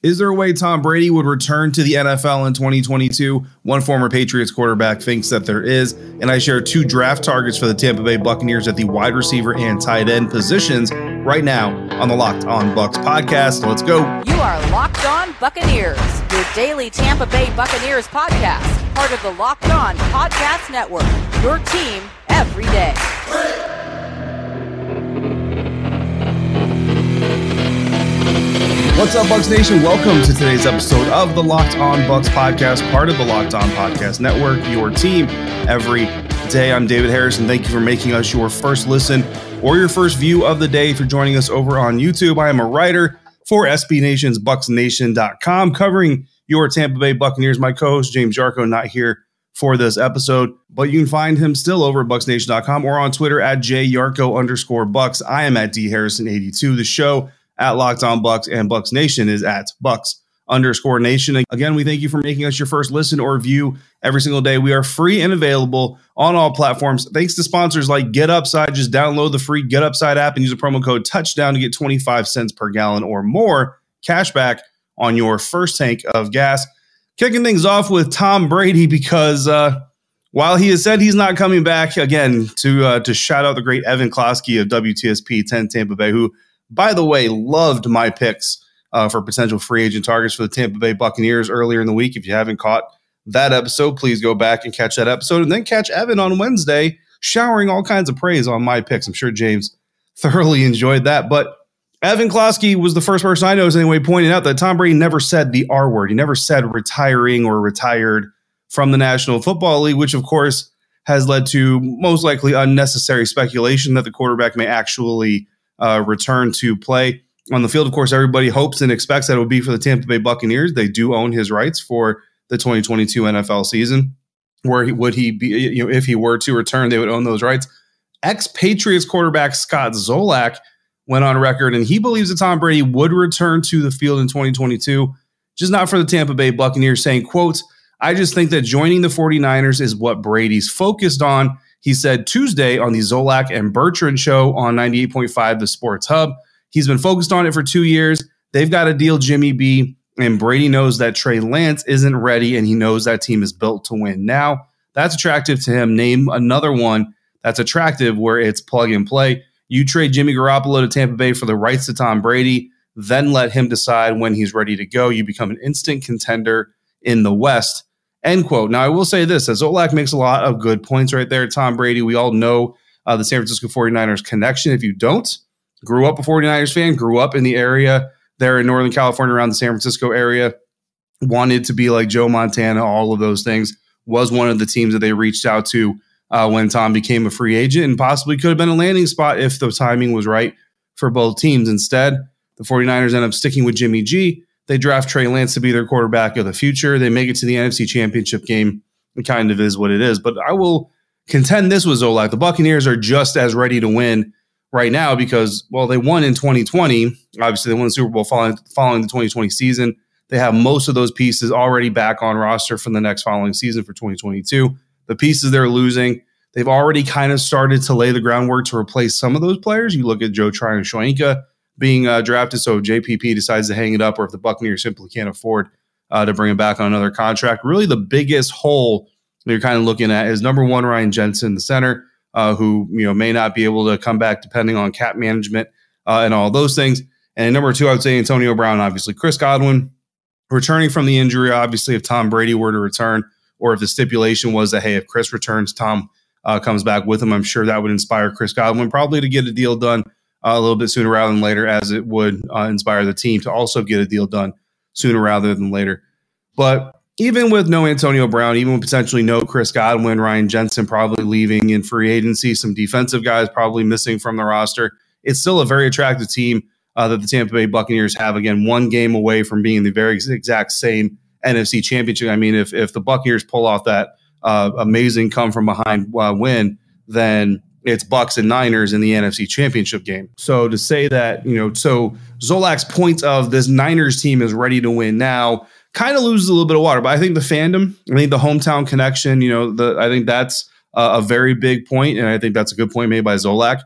Is there a way Tom Brady would return to the NFL in 2022? One former Patriots quarterback thinks that there is, and I share two draft targets for the Tampa Bay Buccaneers at the wide receiver and tight end positions right now on the Locked On Bucs podcast. Let's go. You are Locked On Buccaneers, your daily Tampa Bay Buccaneers podcast, part of the Locked On Podcast Network. Your team every day. What's up, Bucs Nation? Welcome to today's episode of the Locked On Bucs podcast, part of the Locked On Podcast Network, your team every day. I'm David Harrison. Thank you for making us your first listen or your first view of the day. If you're joining us over on YouTube, I am a writer for SB Nation's BucsNation.com covering your Tampa Bay Buccaneers. My co host, James Yarcho, not here for this episode, but you can find him still over at BucsNation.com or on Twitter at JYarcho underscore Bucs. I am at D Harrison82. The show at Locked On Bucs and Bucs Nation is at Bucs underscore Nation. Again, we thank you for making us your first listen or view every single day. We are free and available on all platforms. Thanks to sponsors like Get Upside. Just download the free Get Upside app and use the promo code Touchdown to get 25 cents per gallon or more cash back on your first tank of gas. Kicking things off with Tom Brady because uh, while he has said he's not coming back again to uh, to shout out the great Evan Klosky of WTSP 10 Tampa Bay, who by the way, loved my picks uh, for potential free agent targets for the Tampa Bay Buccaneers earlier in the week. If you haven't caught that episode, please go back and catch that episode and then catch Evan on Wednesday showering all kinds of praise on my picks. I'm sure James thoroughly enjoyed that. But Evan Klosky was the first person I noticed anyway, pointing out that Tom Brady never said the R word. He never said retiring or retired from the National Football League, which of course has led to most likely unnecessary speculation that the quarterback may actually uh, return to play on the field. Of course, everybody hopes and expects that it will be for the Tampa Bay Buccaneers. They do own his rights for the 2022 NFL season. Where he, would he be? You know, if he were to return, they would own those rights. Ex Patriots quarterback Scott Zolak went on record, and he believes that Tom Brady would return to the field in 2022, just not for the Tampa Bay Buccaneers, saying, quote, I just think that joining the 49ers is what Brady's focused on. He said Tuesday on the Zolak and Bertrand show on 98.5 The Sports Hub. He's been focused on it for two years. They've got to deal Jimmy G, and Brady knows that Trey Lance isn't ready, and he knows that team is built to win. Now, that's attractive to him. Name another one that's attractive where it's plug and play. You trade Jimmy Garoppolo to Tampa Bay for the rights to Tom Brady, then let him decide when he's ready to go. You become an instant contender in the West. End quote. Now, I will say this as Zolak makes a lot of good points right there. Tom Brady, we all know uh, the San Francisco 49ers connection. If you don't, grew up a 49ers fan, grew up in the area there in Northern California around the San Francisco area, wanted to be like Joe Montana, all of those things, was one of the teams that they reached out to uh, when Tom became a free agent and possibly could have been a landing spot if the timing was right for both teams. Instead, the 49ers end up sticking with Jimmy G they draft Trey Lance to be their quarterback of the future. They make it to the NFC Championship game. It kind of is what it is. But I will contend this was Zolak. The Buccaneers are just as ready to win right now because, well, they won in 2020. Obviously, they won the Super Bowl following, following the 2020 season. They have most of those pieces already back on roster for the next following season for 2022. The pieces they're losing, they've already kind of started to lay the groundwork to replace some of those players. You look at Joe Tryon Shoyinka being uh, drafted. So if JPP decides to hang it up, or if the Buccaneers simply can't afford uh, to bring him back on another contract, really the biggest hole you're kind of looking at is number one Ryan Jensen, the center, uh, who you know may not be able to come back depending on cap management uh, and all those things. And number two, I would say Antonio Brown, obviously Chris Godwin returning from the injury. Obviously, if Tom Brady were to return, or if the stipulation was that hey, if Chris returns, Tom uh, comes back with him, I'm sure that would inspire Chris Godwin probably to get a deal done uh, a little bit sooner rather than later, as it would uh, inspire the team to also get a deal done sooner rather than later. But even with no Antonio Brown, even with potentially no Chris Godwin, Ryan Jensen probably leaving in free agency, some defensive guys probably missing from the roster, it's still a very attractive team uh, that the Tampa Bay Buccaneers have. Again, one game away from being the very exact same NFC championship. I mean, if, if the Buccaneers pull off that uh, amazing come from behind uh, win, then it's Bucs and Niners in the NFC Championship game. So to say that, you know, so Zolak's point of this Niners team is ready to win now kind of loses a little bit of water. But I think the fandom, I think the hometown connection, you know, the I think that's a, a very big point, and I think that's a good point made by Zolak.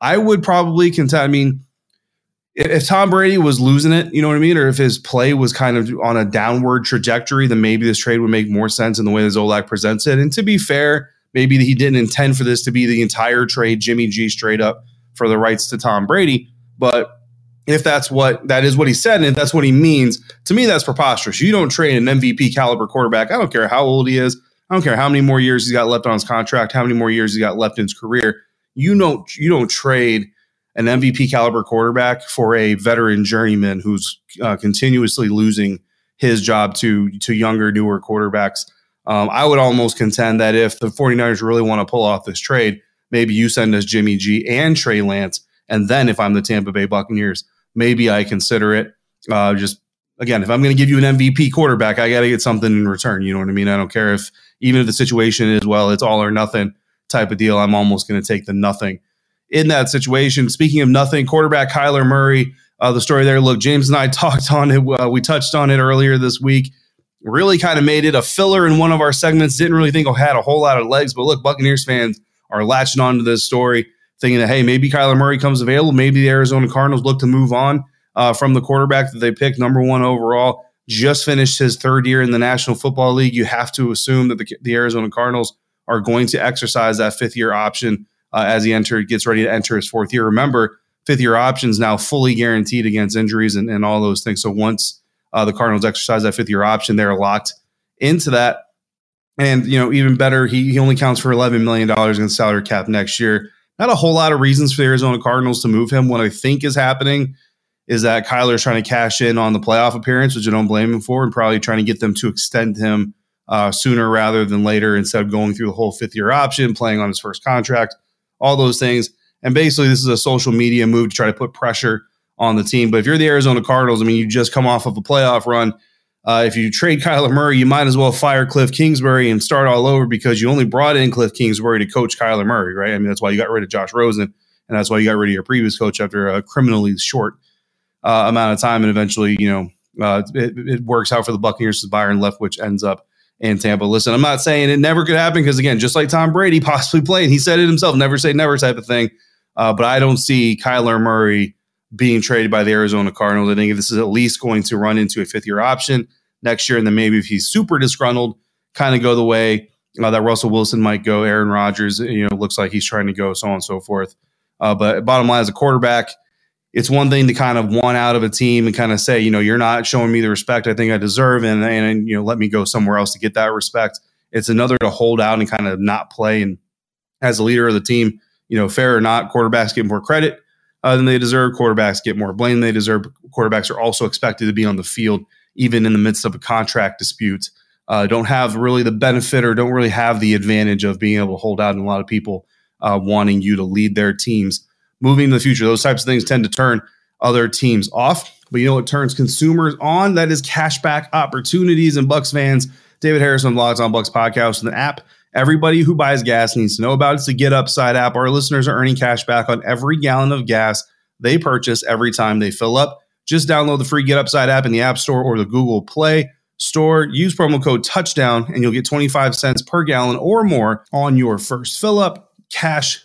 I would probably contend. I mean, if Tom Brady was losing it, you know what I mean, or if his play was kind of on a downward trajectory, then maybe this trade would make more sense in the way that Zolak presents it. And to be fair, maybe he didn't intend for this to be the entire trade, Jimmy G straight up for the rights to Tom Brady. But if that's what that is what he said, and if that's what he means, to me that's preposterous. You don't trade an MVP caliber quarterback. I don't care how old he is. I don't care how many more years he's got left on his contract, how many more years he's got left in his career. You don't you don't trade an MVP caliber quarterback for a veteran journeyman who's uh, continuously losing his job to to younger, newer quarterbacks. Um, I would almost contend that if the 49ers really want to pull off this trade, maybe you send us Jimmy G and Trey Lance. And then if I'm the Tampa Bay Buccaneers, maybe I consider it. Uh, just again, if I'm going to give you an MVP quarterback, I got to get something in return. You know what I mean? I don't care if even if the situation is well, it's all or nothing type of deal. I'm almost going to take the nothing in that situation. Speaking of nothing, quarterback Kyler Murray. Uh, the story there. Look, James and I talked on it. Uh, we touched on it earlier this week. Really kind of made it a filler in one of our segments. Didn't really think it had a whole lot of legs, but look, Buccaneers fans are latching onto this story, thinking that hey, maybe Kyler Murray comes available. Maybe the Arizona Cardinals look to move on uh, from the quarterback that they picked number one overall. Just finished his third year in the National Football League. You have to assume that the, the Arizona Cardinals are going to exercise that fifth year option uh, as he enter gets ready to enter his fourth year. Remember, fifth year options now fully guaranteed against injuries and, and all those things. So once uh, the Cardinals exercise that fifth year option, they're locked into that. And you know, even better, he, he only counts for eleven million dollars in salary cap next year. Not a whole lot of reasons for the Arizona Cardinals to move him. What I think is happening is that Kyler is trying to cash in on the playoff appearance, which I don't blame him for, and probably trying to get them to extend him uh, sooner rather than later instead of going through the whole fifth year option, playing on his first contract, all those things. And basically, this is a social media move to try to put pressure on the team. But if you're the Arizona Cardinals, I mean, you just come off of a playoff run. Uh, if you trade Kyler Murray, you might as well fire Cliff Kingsbury and start all over because you only brought in Cliff Kingsbury to coach Kyler Murray, right? I mean, that's why you got rid of Josh Rosen, and that's why you got rid of your previous coach after a criminally short uh, amount of time. And eventually, you know, uh, it, it, works out for the Buccaneers as Byron Leftwich ends up in Tampa. Listen, I'm not saying it never could happen because, again, just like Tom Brady possibly played, he said it himself, never say never type of thing. Uh, but I don't see Kyler Murray being traded by the Arizona Cardinals. I think this is at least going to run into a fifth year option next year. And then maybe if he's super disgruntled, kind of go the way uh, that Russell Wilson might go. Aaron Rodgers, you know, looks like he's trying to go, so on and so forth. Uh, but bottom line, as a quarterback, it's one thing to kind of want out of a team and kind of say, you know, you're not showing me the respect I think I deserve, and and you know, let me go somewhere else to get that respect. It's another to hold out and kind of not play. And as a leader of the team, you know, fair or not, quarterbacks get more credit uh, than they deserve. Quarterbacks get more blame than they deserve. Quarterbacks are also expected to be on the field even in the midst of a contract dispute. Uh, don't have really the benefit or don't really have the advantage of being able to hold out and a lot of people uh, wanting you to lead their teams moving to the future. Those types of things tend to turn other teams off. But you know what turns consumers on? That is cashback opportunities. And Bucs fans, David Harrison, Locked on Bucs podcast, and the app everybody who buys gas needs to know about. It's the Get Upside app. Our listeners are earning cash back on every gallon of gas they purchase every time they fill up. Just download the free Get Upside app in the App Store or the Google Play Store. Use promo code touchdown and you'll get 25 cents per gallon or more on your first fill up. Cash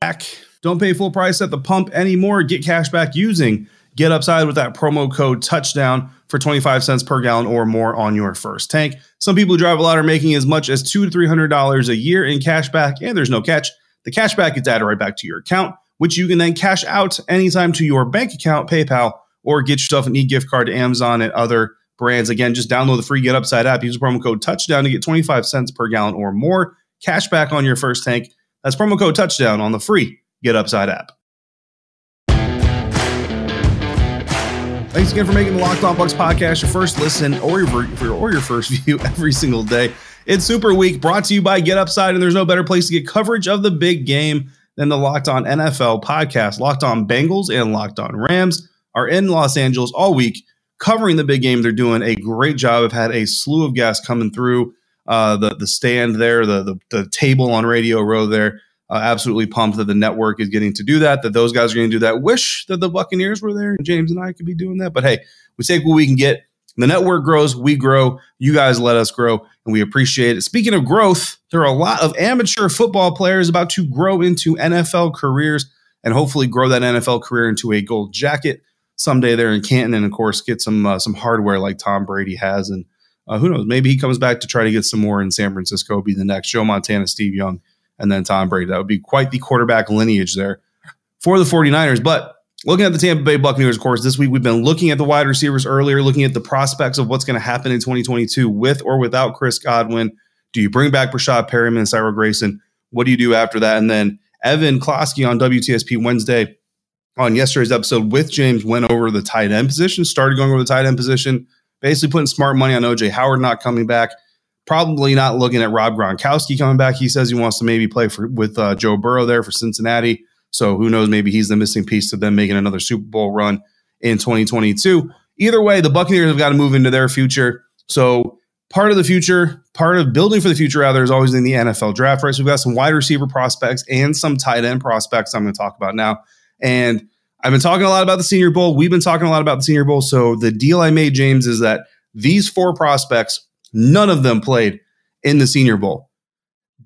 back. Don't pay full price at the pump anymore. Get cash back using Get Upside with that promo code touchdown for 25 cents per gallon or more on your first tank. Some people who drive a lot are making as much as two to three hundred dollars a year in cash back, and there's no catch. The cash back gets added right back to your account, which you can then cash out anytime to your bank account, PayPal, or get yourself an e-gift card to Amazon and other brands. Again, just download the free Get Upside app. Use promo code touchdown to get 25 cents per gallon or more cash back on your first tank. That's promo code touchdown on the free Get Upside app. Thanks again for making the Locked On Bucs podcast your first listen or your, or your first view every single day. It's Super Week brought to you by Get Upside, and there's no better place to get coverage of the big game than the Locked On NFL podcast. Locked On Bengals and Locked On Rams are in Los Angeles all week covering the big game. They're doing a great job. I've had a slew of guests coming through uh, the the stand there, the, the the table on Radio Row there uh, absolutely pumped that the network is getting to do that, that those guys are going to do that. Wish that the Buccaneers were there and James and I could be doing that. But hey, we take what we can get. The network grows, we grow. You guys let us grow, and we appreciate it. Speaking of growth, there are a lot of amateur football players about to grow into NFL careers and hopefully grow that NFL career into a gold jacket. someday there in Canton, and of course get some uh, some hardware like Tom Brady has, and uh, who knows, maybe he comes back to try to get some more in San Francisco, be the next Joe Montana, Steve Young, and then Tom Brady. That would be quite the quarterback lineage there for the 49ers. But looking at the Tampa Bay Buccaneers, of course, this week we've been looking at the wide receivers earlier, looking at the prospects of what's going to happen in 2022 with or without Chris Godwin. Do you bring back Breshad Perriman and Cyril Grayson? What do you do after that? And then Evan Klosky on WTSP Wednesday on yesterday's episode with James went over the tight end position, started going over the tight end position, basically putting smart money on OJ Howard not coming back. Probably not looking at Rob Gronkowski coming back. He says he wants to maybe play for with uh, Joe Burrow there for Cincinnati. So who knows? Maybe he's the missing piece to them making another Super Bowl run in 2022. Either way, the Buccaneers have got to move into their future. So part of the future, part of building for the future, rather, is always in the NFL draft, right? So we've got some wide receiver prospects and some tight end prospects I'm going to talk about now. And I've been talking a lot about the Senior Bowl. We've been talking a lot about the Senior Bowl. So the deal I made, James, is that these four prospects, none of them played in the Senior Bowl.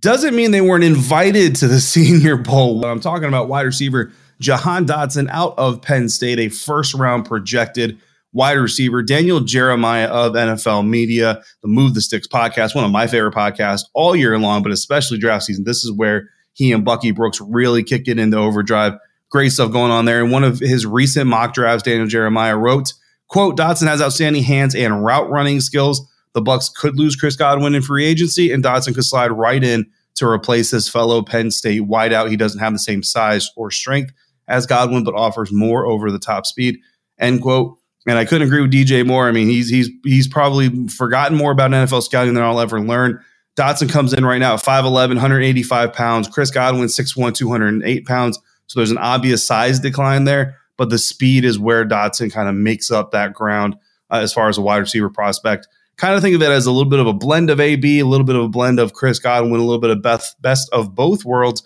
Doesn't mean they weren't invited to the Senior Bowl. I'm talking about wide receiver Jahan Dotson out of Penn State, a first round projected wide receiver. Daniel Jeremiah of NFL Media, the Move the Sticks podcast, one of my favorite podcasts all year long, but especially draft season. This is where he and Bucky Brooks really kick it into overdrive. Great stuff going on there. In one of his recent mock drafts, Daniel Jeremiah wrote, quote, Dotson has outstanding hands and route running skills. The Bucs could lose Chris Godwin in free agency, and Dotson could slide right in to replace his fellow Penn State wideout. He doesn't have the same size or strength as Godwin, but offers more over the top speed. End quote. And I couldn't agree with DJ more. I mean, he's he's he's probably forgotten more about NFL scouting than I'll ever learn. Dotson comes in right now at 5'11, 185 pounds. Chris Godwin, 6'1, 208 pounds. So there's an obvious size decline there, but the speed is where Dotson kind of makes up that ground uh, as far as a wide receiver prospect. Kind of think of it as a little bit of a blend of AB, a little bit of a blend of Chris Godwin, a little bit of best, best of both worlds.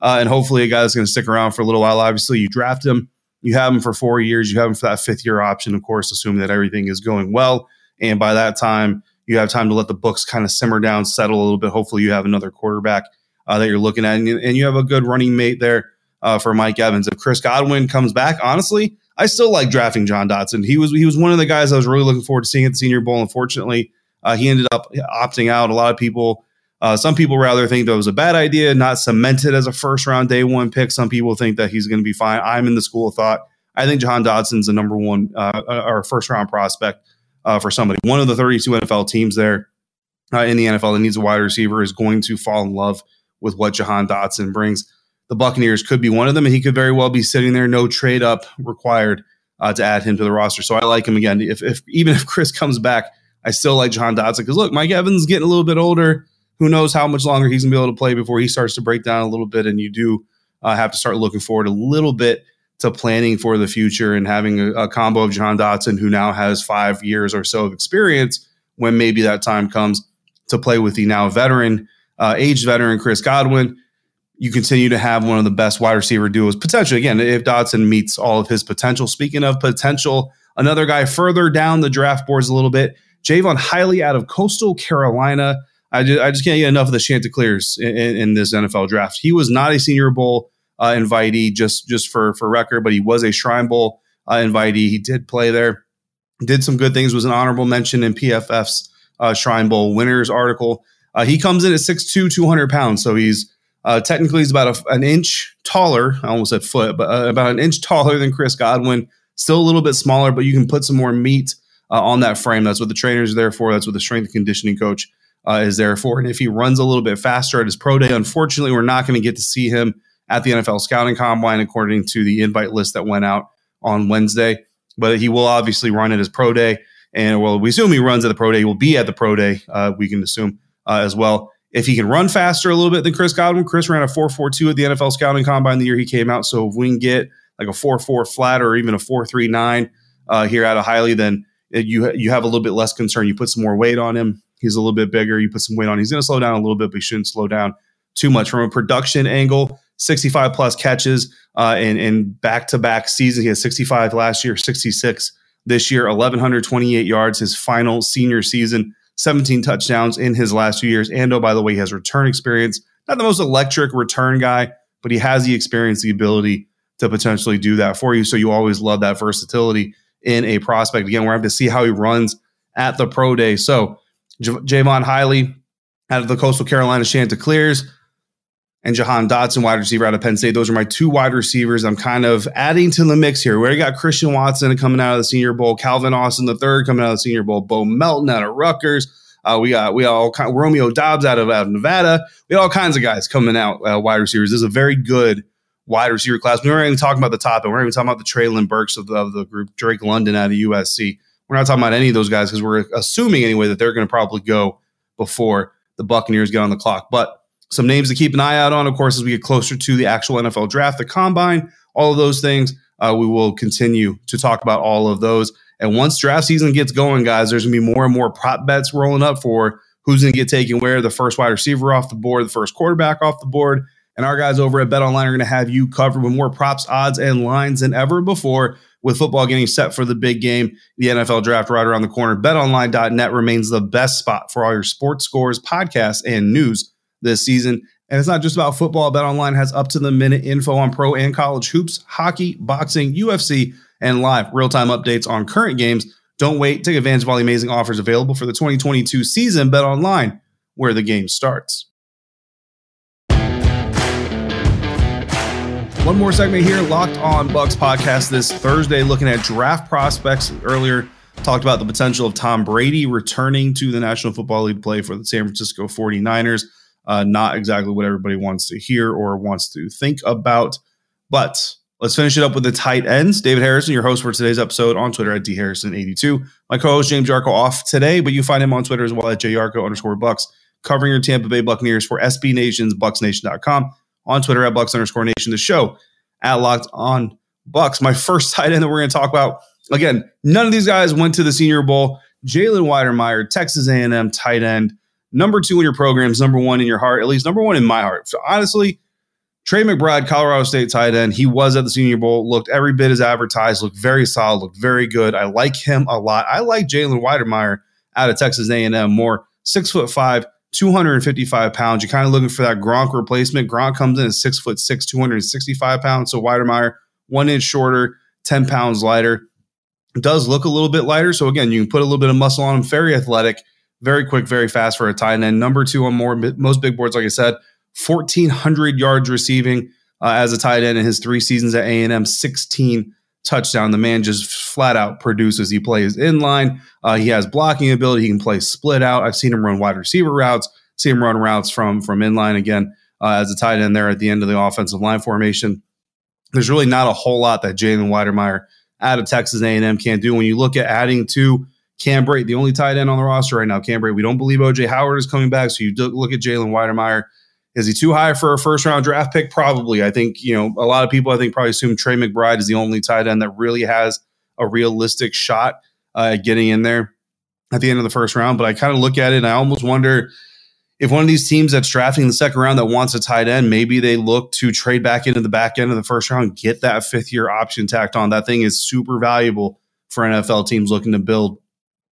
Uh, and hopefully a guy that's going to stick around for a little while. Obviously, you draft him you have him for four years. You have him for that fifth year option, of course, assuming that everything is going well. And by that time, you have time to let the books kind of simmer down, settle a little bit. Hopefully, you have another quarterback uh, that you're looking at, and, and, you have a good running mate there uh, for Mike Evans. If Chris Godwin comes back, honestly, I still like drafting Jahan Dotson. He was he was one of the guys I was really looking forward to seeing at the Senior Bowl. Unfortunately, uh, he ended up opting out. A lot of people uh, some people rather think that was a bad idea, not cemented as a first round day one pick. Some people think that he's going to be fine. I'm in the school of thought. I think Jahan Dotson's the number one uh, uh, or first round prospect uh, for somebody. One of the 32 NFL teams there uh, in the NFL that needs a wide receiver is going to fall in love with what Jahan Dotson brings. The Buccaneers could be one of them, and he could very well be sitting there, no trade up required uh, to add him to the roster. So I like him again. If, if even if Chris comes back, I still like Jahan Dotson because look, Mike Evans getting a little bit older who knows how much longer he's to be able to play before he starts to break down a little bit. And you do uh, have to start looking forward a little bit to planning for the future and having a, a, combo of Jahan Dotson, who now has five years or so of experience, when maybe that time comes to play with the now veteran, uh, aged veteran Chris Godwin. You continue to have one of the best wide receiver duos potentially. Again, if Dotson meets all of his potential. Speaking of potential, another guy further down the draft boards a little bit, Jaivon Heiligh out of Coastal Carolina. I just, I just can't get enough of the Chanticleers in, in, in this NFL draft. He was not a Senior Bowl uh, invitee, just just for for record, but he was a Shrine Bowl uh, invitee. He did play there, did some good things. Was an honorable mention in PFF's uh, Shrine Bowl winners article. Uh, he comes in at 6'2", 200 pounds, so he's uh, technically he's about a, an inch taller. I almost said foot, but uh, about an inch taller than Chris Godwin. Still a little bit smaller, but you can put some more meat uh, on that frame. That's what the trainers are there for. That's what the strength and conditioning coach uh, is there for. And if he runs a little bit faster at his pro day, unfortunately, we're not going to get to see him at the NFL Scouting Combine, according to the invite list that went out on Wednesday. But he will obviously run at his pro day. And well, we assume he runs at the pro day. He will be at the pro day, uh, we can assume uh, as well. If he can run faster a little bit than Chris Godwin, Chris ran a 4.42 at the NFL Scouting Combine the year he came out. So if we can get like a 4.4 flat or even a 4.39 uh, here out of Heiligh, then you you have a little bit less concern. You put some more weight on him. He's a little bit bigger. You put some weight on. He's going to slow down a little bit, but he shouldn't slow down too much. From a production angle, 65 plus catches uh, in, in back-to-back season. He had 65 last year, 66 this year, 1,128 yards his final senior season, 17 touchdowns in his last two years. Ando, oh, by the way, he has return experience. Not the most electric return guy, but he has the experience, the ability to potentially do that for you. So you always love that versatility in a prospect. Again, we're going to have to see how he runs at the pro day. So J- Jaivon Heiligh out of the Coastal Carolina Chanticleers and Jahan Dotson, wide receiver out of Penn State. Those are my two wide receivers. I'm kind of adding to the mix here. We already got Christian Watson coming out of the Senior Bowl, Calvin Austin the third coming out of the Senior Bowl, Bo Melton out of Rutgers. Uh, we got we all kind, of Romeo Doubs out of, out of Nevada. We all kinds of guys coming out uh, wide receivers. This is a very good wide receiver class. We weren't even talking about the top, and we're not even talking about the Treylon Burks of the, of the group, Drake London out of USC. We're not talking about any of those guys because we're assuming anyway that they're going to probably go before the Buccaneers get on the clock. But some names to keep an eye out on, of course, as we get closer to the actual NFL draft, the combine, all of those things. Uh, we will continue to talk about all of those. And once draft season gets going, guys, there's going to be more and more prop bets rolling up for who's going to get taken where, the first wide receiver off the board, the first quarterback off the board. And our guys over at Bet Online are going to have you covered with more props, odds, and lines than ever before. With football getting set for the big game, the NFL draft right around the corner, betonline.net remains the best spot for all your sports scores, podcasts, and news this season. And it's not just about football. Bet Online has up to the minute info on pro and college hoops, hockey, boxing, UFC, and live real time updates on current games. Don't wait. Take advantage of all the amazing offers available for the 2022 season. Bet Online, where the game starts. One more segment here, Locked On Bucks podcast this Thursday, looking at draft prospects. Earlier, talked about the potential of Tom Brady returning to the National Football League play for the San Francisco 49ers uh, not exactly what everybody wants to hear or wants to think about. But let's finish it up with the tight ends. David Harrison, your host for today's episode on Twitter at dharrison82. My co-host James Yarcho off today, but you find him on Twitter as well at jyarcho underscore bucs, covering your Tampa Bay Buccaneers for SB Nations, bucsnation.com, on Twitter at bucs underscore nation, the show at locked on bucs. My first tight end that we're going to talk about, again, none of these guys went to the Senior Bowl. Jalen Wydermyer, Texas A&M tight end number two in your programs, number one in your heart, at least number one in my heart. So honestly, Trey McBride, Colorado State tight end, he was at the Senior Bowl, looked every bit as advertised, looked very solid, looked very good. I like him a lot. I like Jalen Wydermyer out of Texas A&M more. Six foot five, 255 pounds. You're kind of looking for that Gronk replacement. Gronk comes in at six foot six, 265 pounds. So Wydermyer, one inch shorter, 10 pounds lighter. Does look a little bit lighter. So again, you can put a little bit of muscle on him. Very athletic very quick, very fast for a tight end. Number two on more most big boards, like I said, 1,400 yards receiving uh, as a tight end in his three seasons at A&M, 16 touchdown. The man just flat out produces. He plays in line. Uh, he has blocking ability. He can play split out. I've seen him run wide receiver routes. See him run routes from from inline again uh, as a tight end there at the end of the offensive line formation. There's really not a whole lot that Jalen Wydermyer out of Texas A&M can't do. When you look at adding to Cam the only tight end on the roster right now. Cam we don't believe OJ Howard is coming back. So you look at Jalen Wydermyer. Is he too high for a first round draft pick? Probably. I think, you know, a lot of people I think probably assume Trey McBride is the only tight end that really has a realistic shot uh, at getting in there at the end of the first round. But I kind of look at it and I almost wonder if one of these teams that's drafting in the second round that wants a tight end, maybe they look to trade back into the back end of the first round, get that fifth year option tacked on. That thing is super valuable for NFL teams looking to build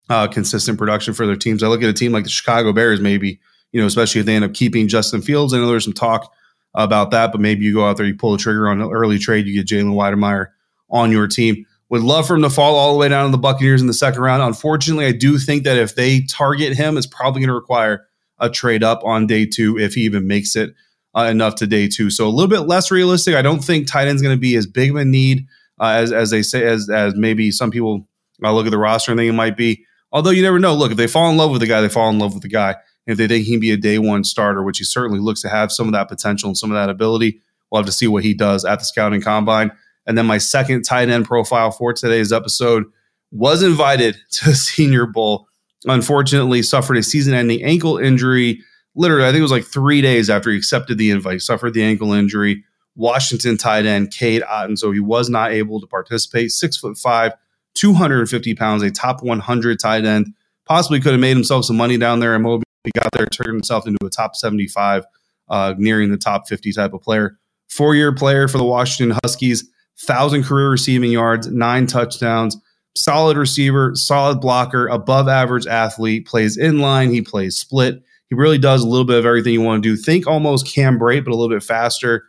uh, consistent production for their teams. I look at a team like the Chicago Bears, maybe, you know, especially if they end up keeping Justin Fields. I know there's some talk about that, but maybe you go out there, you pull the trigger on an early trade, you get Jalen Wydermyer on your team. Would love for him to fall all the way down to the Buccaneers in the second round. Unfortunately, I do think that if they target him, it's probably going to require a trade up on day two if he even makes it uh, enough to day two. So a little bit less realistic. I don't think tight end's going to be as big of a need uh, as as they say as as maybe some people uh, look at the roster and think it might be. Although you never know. Look, if they fall in love with the guy, they fall in love with the guy. And if they think he can be a day one starter, which he certainly looks to have some of that potential and some of that ability, we'll have to see what he does at the scouting combine. And then my second tight end profile for today's episode was invited to Senior Bowl. Unfortunately, suffered a season-ending ankle injury. Literally, I think it was like three days after he accepted the invite. Suffered the ankle injury. Washington tight end Cade Otton, so he was not able to participate. Six foot five, 250 pounds, a top 100 tight end. Possibly could have made himself some money down there in Mobile. He got there, turned himself into a top 75, uh, nearing the top 50 type of player. Four year player for the Washington Huskies, 1,000 career receiving yards, nine touchdowns, solid receiver, solid blocker, above average athlete, plays in line, he plays split. He really does a little bit of everything you want to do. Think almost Cam Brate, but a little bit faster.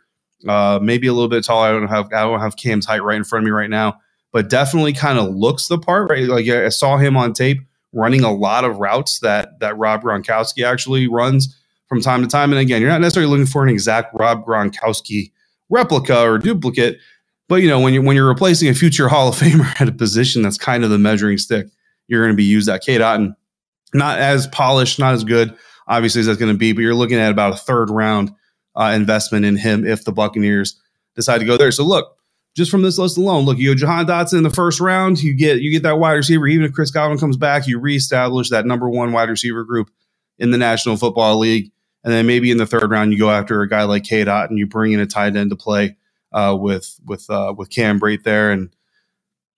Uh, maybe a little bit taller. I don't have I don't have Cam's height right in front of me right now, but definitely kind of looks the part. Right, like I saw him on tape running a lot of routes that that Rob Gronkowski actually runs from time to time. And again, you're not necessarily looking for an exact Rob Gronkowski replica or duplicate, but you know when you're when you're replacing a future Hall of Famer at a position that's kind of the measuring stick, you're going to be used at Cade Otton. Not as polished, not as good, obviously as that's going to be, but you're looking at about a third round uh, investment in him if the Buccaneers decide to go there. So look, just from this list alone, look, you go Jahan Dotson in the first round, you get you get that wide receiver. Even if Chris Godwin comes back, you reestablish that number one wide receiver group in the National Football League. And then maybe in the third round, you go after a guy like K. Dot and you bring in a tight end to play uh, with with uh, with Cam Brate there. And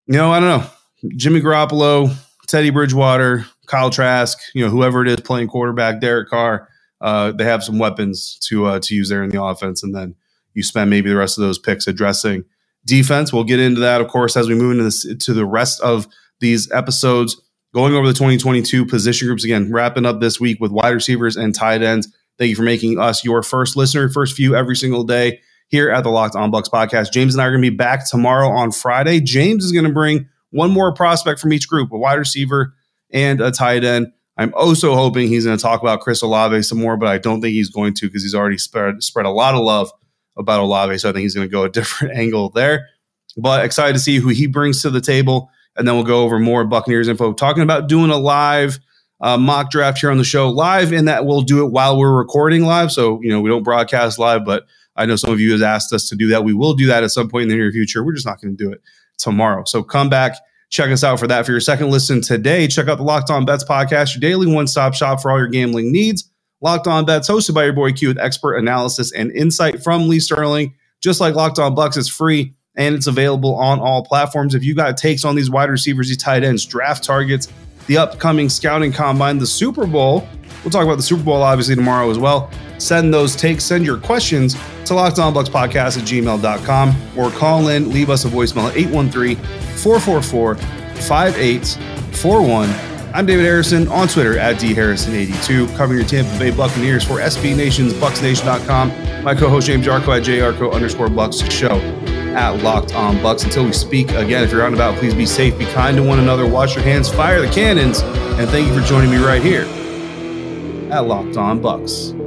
you know, I don't know, Jimmy Garoppolo, Teddy Bridgewater, Kyle Trask, you know, whoever it is playing quarterback, Derek Carr, uh, they have some weapons to uh, to use there in the offense, and then you spend maybe the rest of those picks addressing defense. We'll get into that, of course, as we move into this to the rest of these episodes. Going over the 2022 position groups again, wrapping up this week with wide receivers and tight ends. Thank you for making us your first listener, first view every single day here at the Locked On Bucs podcast. James and I are going to be back tomorrow on Friday. James is going to bring one more prospect from each group, a wide receiver and a tight end. I'm oh also hoping he's going to talk about Chris Olave some more, but I don't think he's going to because he's already spread spread a lot of love about Olave. So I think he's going to go a different angle there. But excited to see who he brings to the table. And then we'll go over more Buccaneers info, talking about doing a live uh, mock draft here on the show live, and that we'll do it while we're recording live. So, you know, we don't broadcast live, but I know some of you have asked us to do that. We will do that at some point in the near future. We're just not going to do it tomorrow. So come back, check us out for that. For your second listen today, check out the Locked On Bets podcast, your daily one stop shop for all your gambling needs. Locked On Bets, hosted by your boy Q with expert analysis and insight from Lee Sterling. Just like Locked On Bucs, it's free and it's available on all platforms. If you got takes on these wide receivers, these tight ends, draft targets, the upcoming scouting combine, the Super Bowl, we'll talk about the Super Bowl obviously tomorrow as well. Send those takes, send your questions to lockedonbucs.podcast at gmail.com or call in, leave us a voicemail at 813 444 5841 I'm David Harrison on Twitter at dharrison82, covering your Tampa Bay Buccaneers for SB Nation's BucsNation.com. My co-host James Yarcho at JYarcho underscore Bucs show at Locked On Bucs. Until we speak again, if you're out and about, please be safe, be kind to one another, wash your hands, fire the cannons, and thank you for joining me right here at Locked On Bucs.